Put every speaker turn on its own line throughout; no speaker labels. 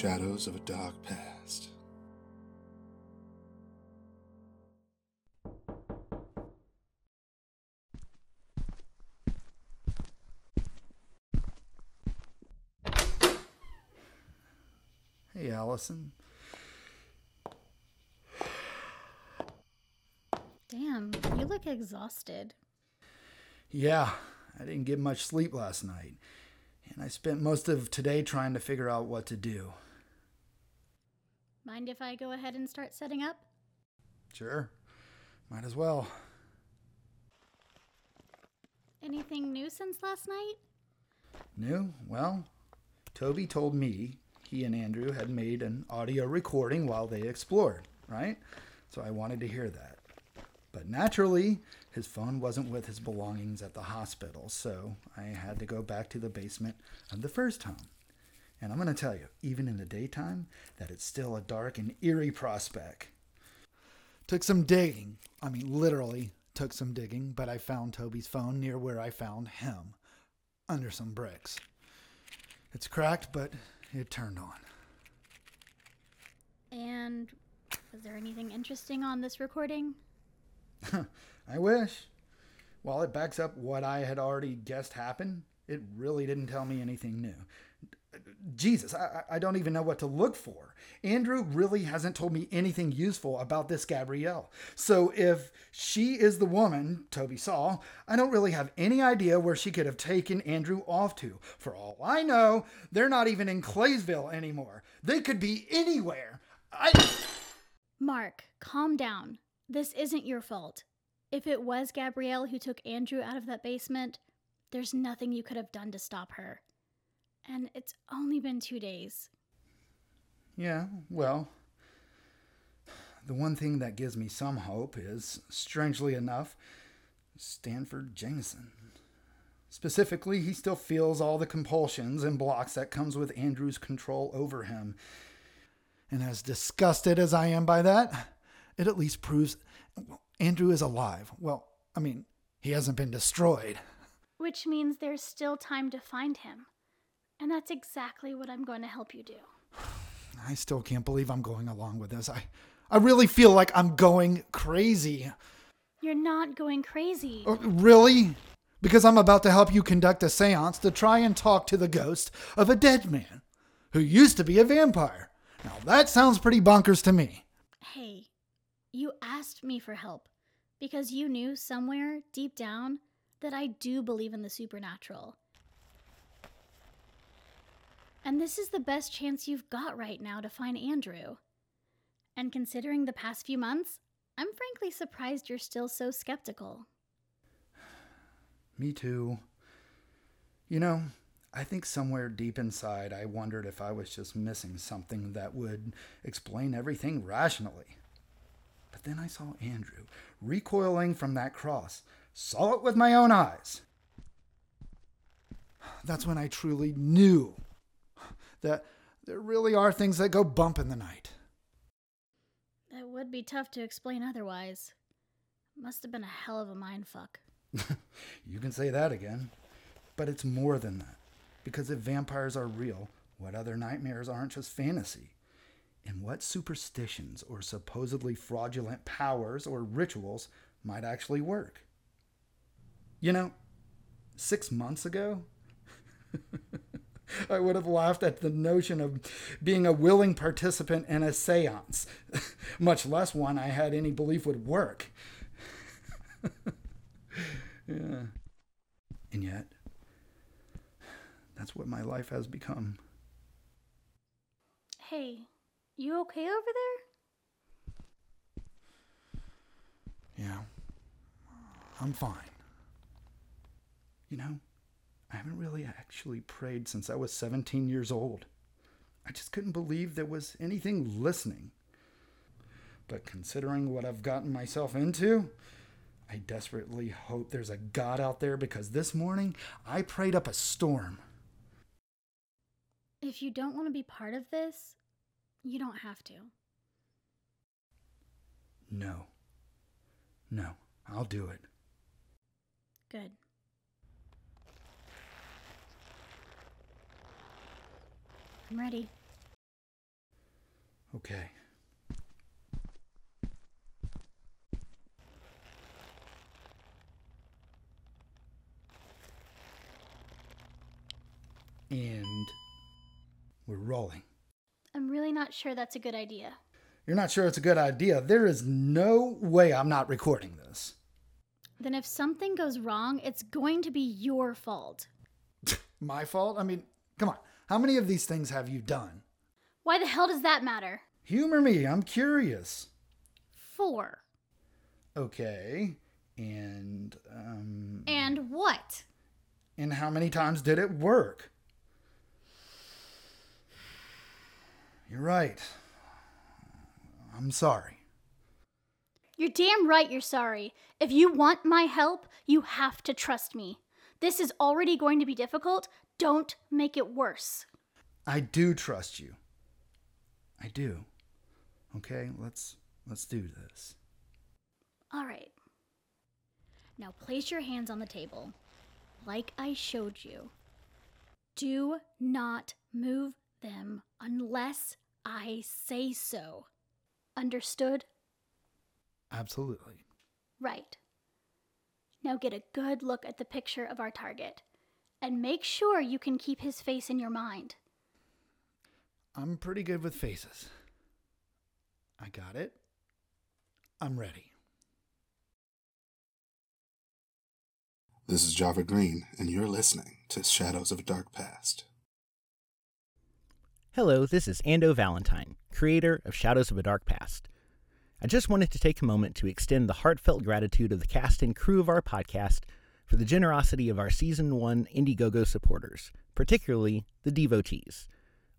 shadows of a dark past.
Hey, Allison.
Damn, you look exhausted.
Yeah, I didn't get much sleep last night, and I spent most of today trying to figure out what to do.
Mind if I go ahead and start setting up?
Sure, might as well.
Anything new since last night?
New? Well, Toby told me he and Andrew had made an audio recording while they explored, right? So I wanted to hear that. But naturally, his phone wasn't with his belongings at the hospital, so I had to go back to the basement of the first home. And I'm going to tell you, even in the daytime, that it's still a dark and eerie prospect. Took some digging. I mean, literally took some digging, but I found Toby's phone near where I found him, under some bricks. It's cracked, but it turned on.
And was there anything interesting on this recording?
I wish. While it backs up what I had already guessed happened, it really didn't tell me anything new. Jesus, I, I don't even know what to look for. Andrew really hasn't told me anything useful about this Gabrielle. So if she is the woman Toby saw, I don't really have any idea where she could have taken Andrew off to. For all I know, they're not even in Claysville anymore. They could be anywhere. I.
Mark, calm down. This isn't your fault. If it was Gabrielle who took Andrew out of that basement, there's nothing you could have done to stop her. And it's only been two days.
Yeah, well, the one thing that gives me some hope is, strangely enough, Stanford Jameson. Specifically, he still feels all the compulsions and blocks that comes with Andrew's control over him. And as disgusted as I am by that, it at least proves Andrew is alive. Well, I mean, he hasn't been destroyed.
Which means there's still time to find him. And that's exactly what I'm going to help you do.
I still can't believe I'm going along with this. I, I really feel like I'm going crazy.
You're not going crazy.
Uh, really? Because I'm about to help you conduct a seance to try and talk to the ghost of a dead man who used to be a vampire. Now that sounds pretty bonkers to me.
Hey, you asked me for help because you knew somewhere deep down that I do believe in the supernatural. And this is the best chance you've got right now to find Andrew. And considering the past few months, I'm frankly surprised you're still so skeptical.
Me too. You know, I think somewhere deep inside I wondered if I was just missing something that would explain everything rationally. But then I saw Andrew recoiling from that cross, saw it with my own eyes. That's when I truly knew that there really are things that go bump in the night.
It would be tough to explain otherwise. Must have been a hell of a mind fuck.
you can say that again. But it's more than that. Because if vampires are real, what other nightmares aren't just fantasy? And what superstitions or supposedly fraudulent powers or rituals might actually work? You know, six months ago, I would have laughed at the notion of being a willing participant in a seance, much less one I had any belief would work. yeah. And yet, that's what my life has become.
Hey, you okay over
there? Yeah. I'm fine. You know, I haven't really actually prayed since I was 17 years old. I just couldn't believe there was anything listening. But considering what I've gotten myself into, I desperately hope there's a God out there because this morning I prayed up a storm.
If you don't want to be part of this, you don't have to.
No. No, I'll do it.
Good. I'm ready.
Okay. And we're rolling.
I'm really not sure that's a good idea.
You're not sure it's a good idea. There is no way I'm not recording this.
Then if something goes wrong, it's going to be your fault.
My fault? I mean, come on. How many of these things have you done?
Why the hell does that matter?
Humor me. I'm curious.
Four.
Okay. And um
And what?
and how many times did it work? You're right. I'm sorry.
You're damn right you're sorry. If you want my help, you have to trust me. This is already going to be difficult. Don't make it worse.
I do trust you. I do. Okay, let's let's do this.
All right. Now place your hands on the table, like I showed you. Do not move them unless I say so. Understood?
Absolutely.
Right. Now get a good look at the picture of our target and make sure you can keep his face in your mind.
I'm pretty good with faces. I got it. I'm ready.
This is Java Green, and you're listening to Shadows of a Dark Past.
Hello, this is Ando Valentine, creator of Shadows of a Dark Past. I just wanted to take a moment to extend the heartfelt gratitude of the cast and crew of our podcast for the generosity of our Season 1 Indiegogo supporters, particularly the devotees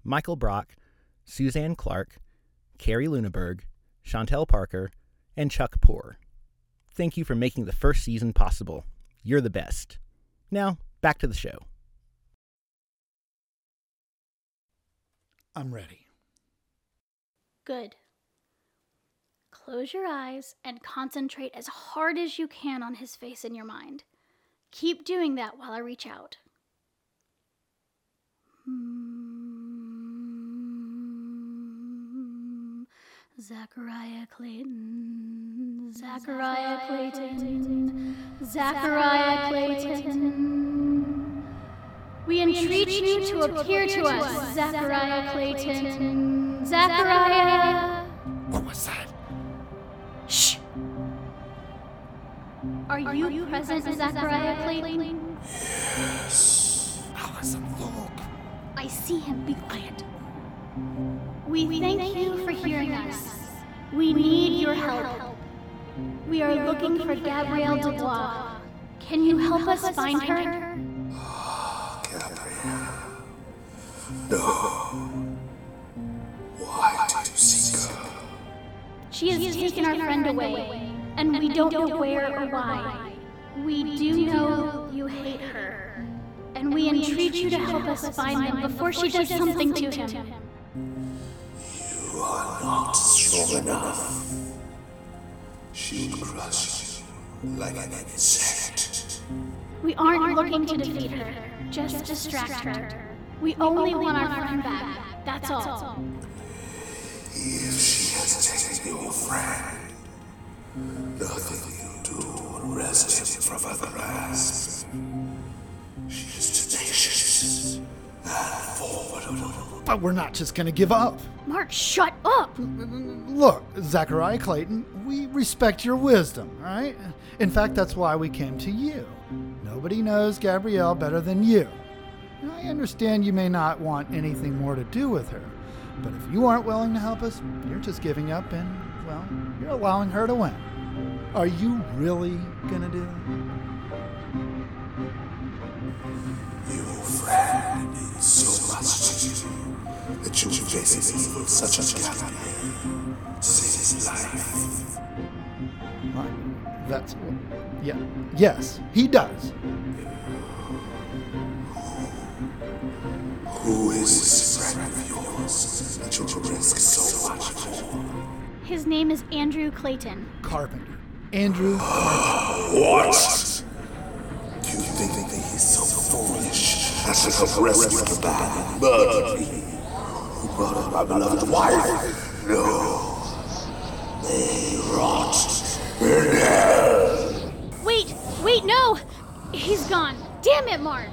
Michael Brock, Suzanne Clark, Carrie Luneberg, Chantel Parker, and Chuck Poor. Thank you for making the first season possible. You're the best. Now, back to the show.
I'm ready.
Good. Close your eyes and concentrate as hard as you can on his face in your mind. Keep doing that while I reach out. Hmm. Zachariah Clayton, Zachariah Clayton, Zachariah Clayton. We entreat you to appear to us, Zachariah Clayton. Zachariah.
What was that?
Are you present, Zachariah Clayton? Yes.
Allison, look.
I see him. Be quiet. We thank you for hearing us. We need your help. help. We are looking for Gabrielle Dubois. Can you help us find her?
Gabrielle. No. Why did you seek her?
She has taken our friend away, and we don't know where or why. We do know you hate her, and we entreat you to help us find them before she does something to him.
You are not strong enough. She will crush you like an insect.
We aren't looking to defeat her, just distract her. We only want our friend back, that's all.
If she has taken your friend, nothing you do will wrest him from her grasp. She is tenacious and formidable.
But we're not just gonna give up.
Mark, shut up!
Look, Zachariah Clayton, we respect your wisdom, all right? In fact, that's why we came to you. Nobody knows Gabrielle better than you. Now, I understand you may not want anything more to do with her, but if you aren't willing to help us, you're just giving up and, well, you're allowing her to win. Are you really gonna do that?
You friend means so much to that you face evil such a Gabrielle to save his life.
That's, yeah, yes, he does.
Who is this friend of yours that you risk so much?
His name is Andrew Clayton.
Carpenter. Andrew Carpenter.
What? Do you think that he is so foolish as to come rescue the bad and murder me? Who brought up my beloved wife No. They rot in hell.
Wait, wait, no! He's gone. Damn it, Mark!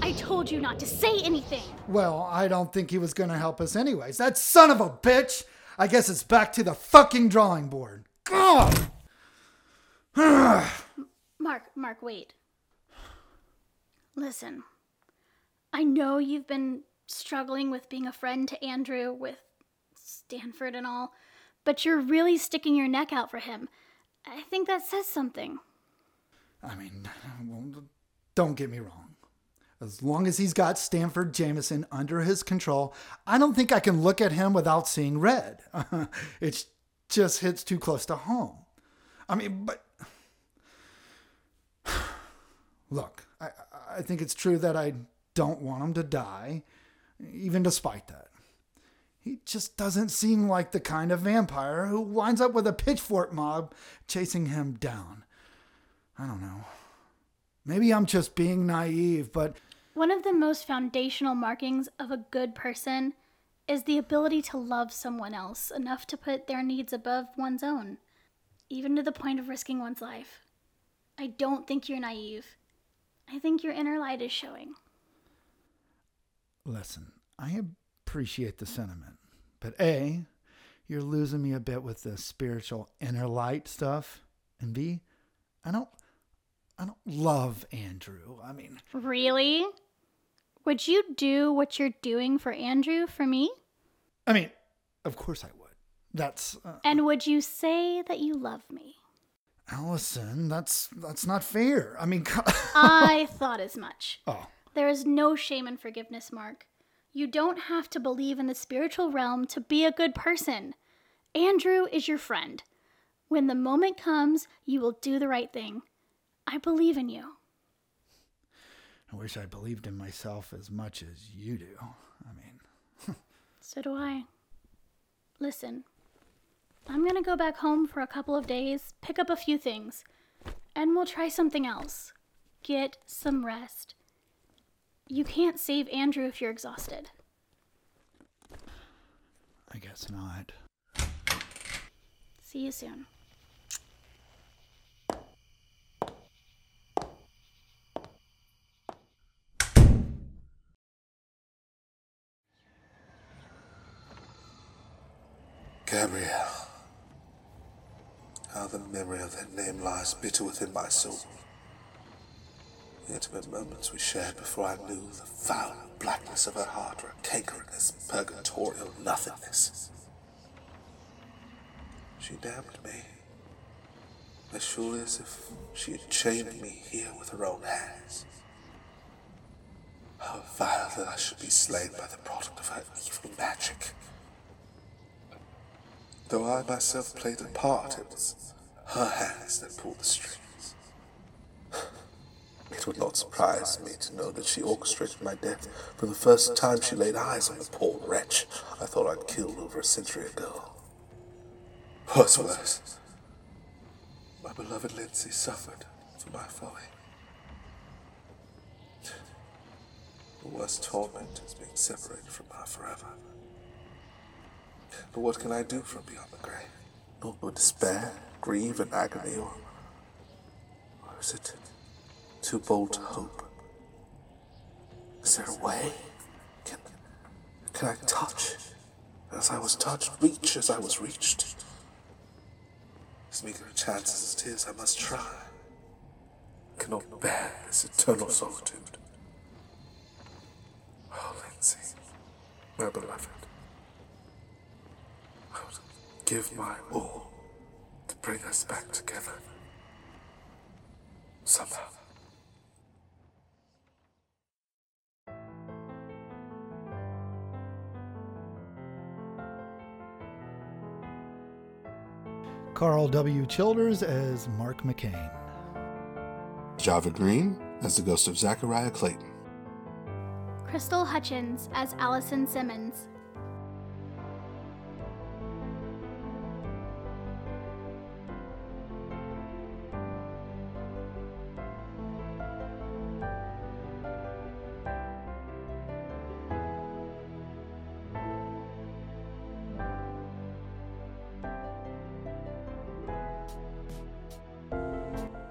I told you not to say anything.
Well, I don't think he was going to help us anyways. That son of a bitch! I guess it's back to the fucking drawing board. God!
Mark, Mark, wait. Listen, I know you've been struggling with being a friend to Andrew, with Stanford and all, but you're really sticking your neck out for him. I think that says something.
I mean, don't get me wrong. As long as he's got Stanford Jameson under his control, I don't think I can look at him without seeing red. it just hits too close to home. I mean, but look, I, I think it's true that I don't want him to die, even despite that. He just doesn't seem like the kind of vampire who winds up with a pitchfork mob chasing him down. I don't know. Maybe I'm just being naive, but
One of the most foundational markings of a good person is the ability to love someone else enough to put their needs above one's own, even to the point of risking one's life. I don't think you're naive. I think your inner light is showing.
listen, I appreciate the sentiment, but A, you're losing me a bit with the spiritual inner light stuff, and B, I don't I don't love Andrew. I mean,
Really? Would you do what you're doing for Andrew for me?
I mean, of course I would. That's uh,
And would you say that you love me?
Allison, that's that's not fair. I mean,
I thought as much.
oh,
There is no shame in forgiveness, Mark. You don't have to believe in the spiritual realm to be a good person. Andrew is your friend. When the moment comes, you will do the right thing. I believe in you.
I wish I believed in myself as much as you do. I mean,
So do I. Listen, I'm gonna go back home for a couple of days, pick up a few things, and we'll try something else. Get some rest. You can't save Andrew if you're exhausted.
I guess not.
See you soon.
Gabrielle. How the memory of that name lies bitter within my soul. The intimate moments we shared before I knew the foul blackness of her heart were a canker in this purgatorial nothingness. She damned me. As surely as if she had chained me here with her own hands. How vile that I should be slain by the product of her evil magic. Though I myself played a part, it was her hands that pulled the strings. It would not surprise me to know that she orchestrated my death from the first time she laid eyes on the poor wretch I thought I'd killed over a century ago. Worse, my beloved Lindsay suffered for my folly. The worst torment is being separated from her forever. But what can I do from beyond the grave? Not but despair, grieve, and agony, or, is it too bold to hope? Is there a way? Can, can I touch as I was touched, reach as I was reached? As meager a chance as it is, I must try. I cannot bear this eternal solitude. Oh, Lindsay, my beloved. I would give my all bring us back together. Somehow.
Carl W. Childers as Mark McCain.
Java Green as the ghost of Zachariah Clayton.
Crystal Hutchins as Allison Simmons.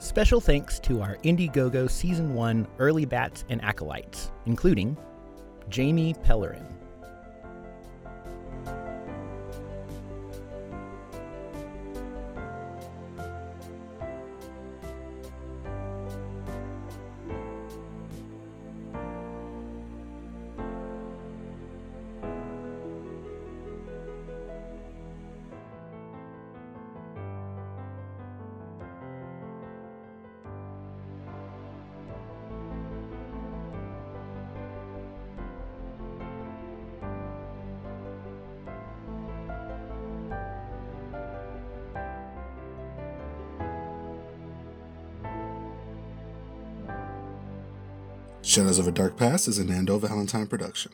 Special thanks to our Indiegogo Season 1 early bats and acolytes, including Jamie Pellerin.
Shadows of a Dark Past is a Nando Valentine production.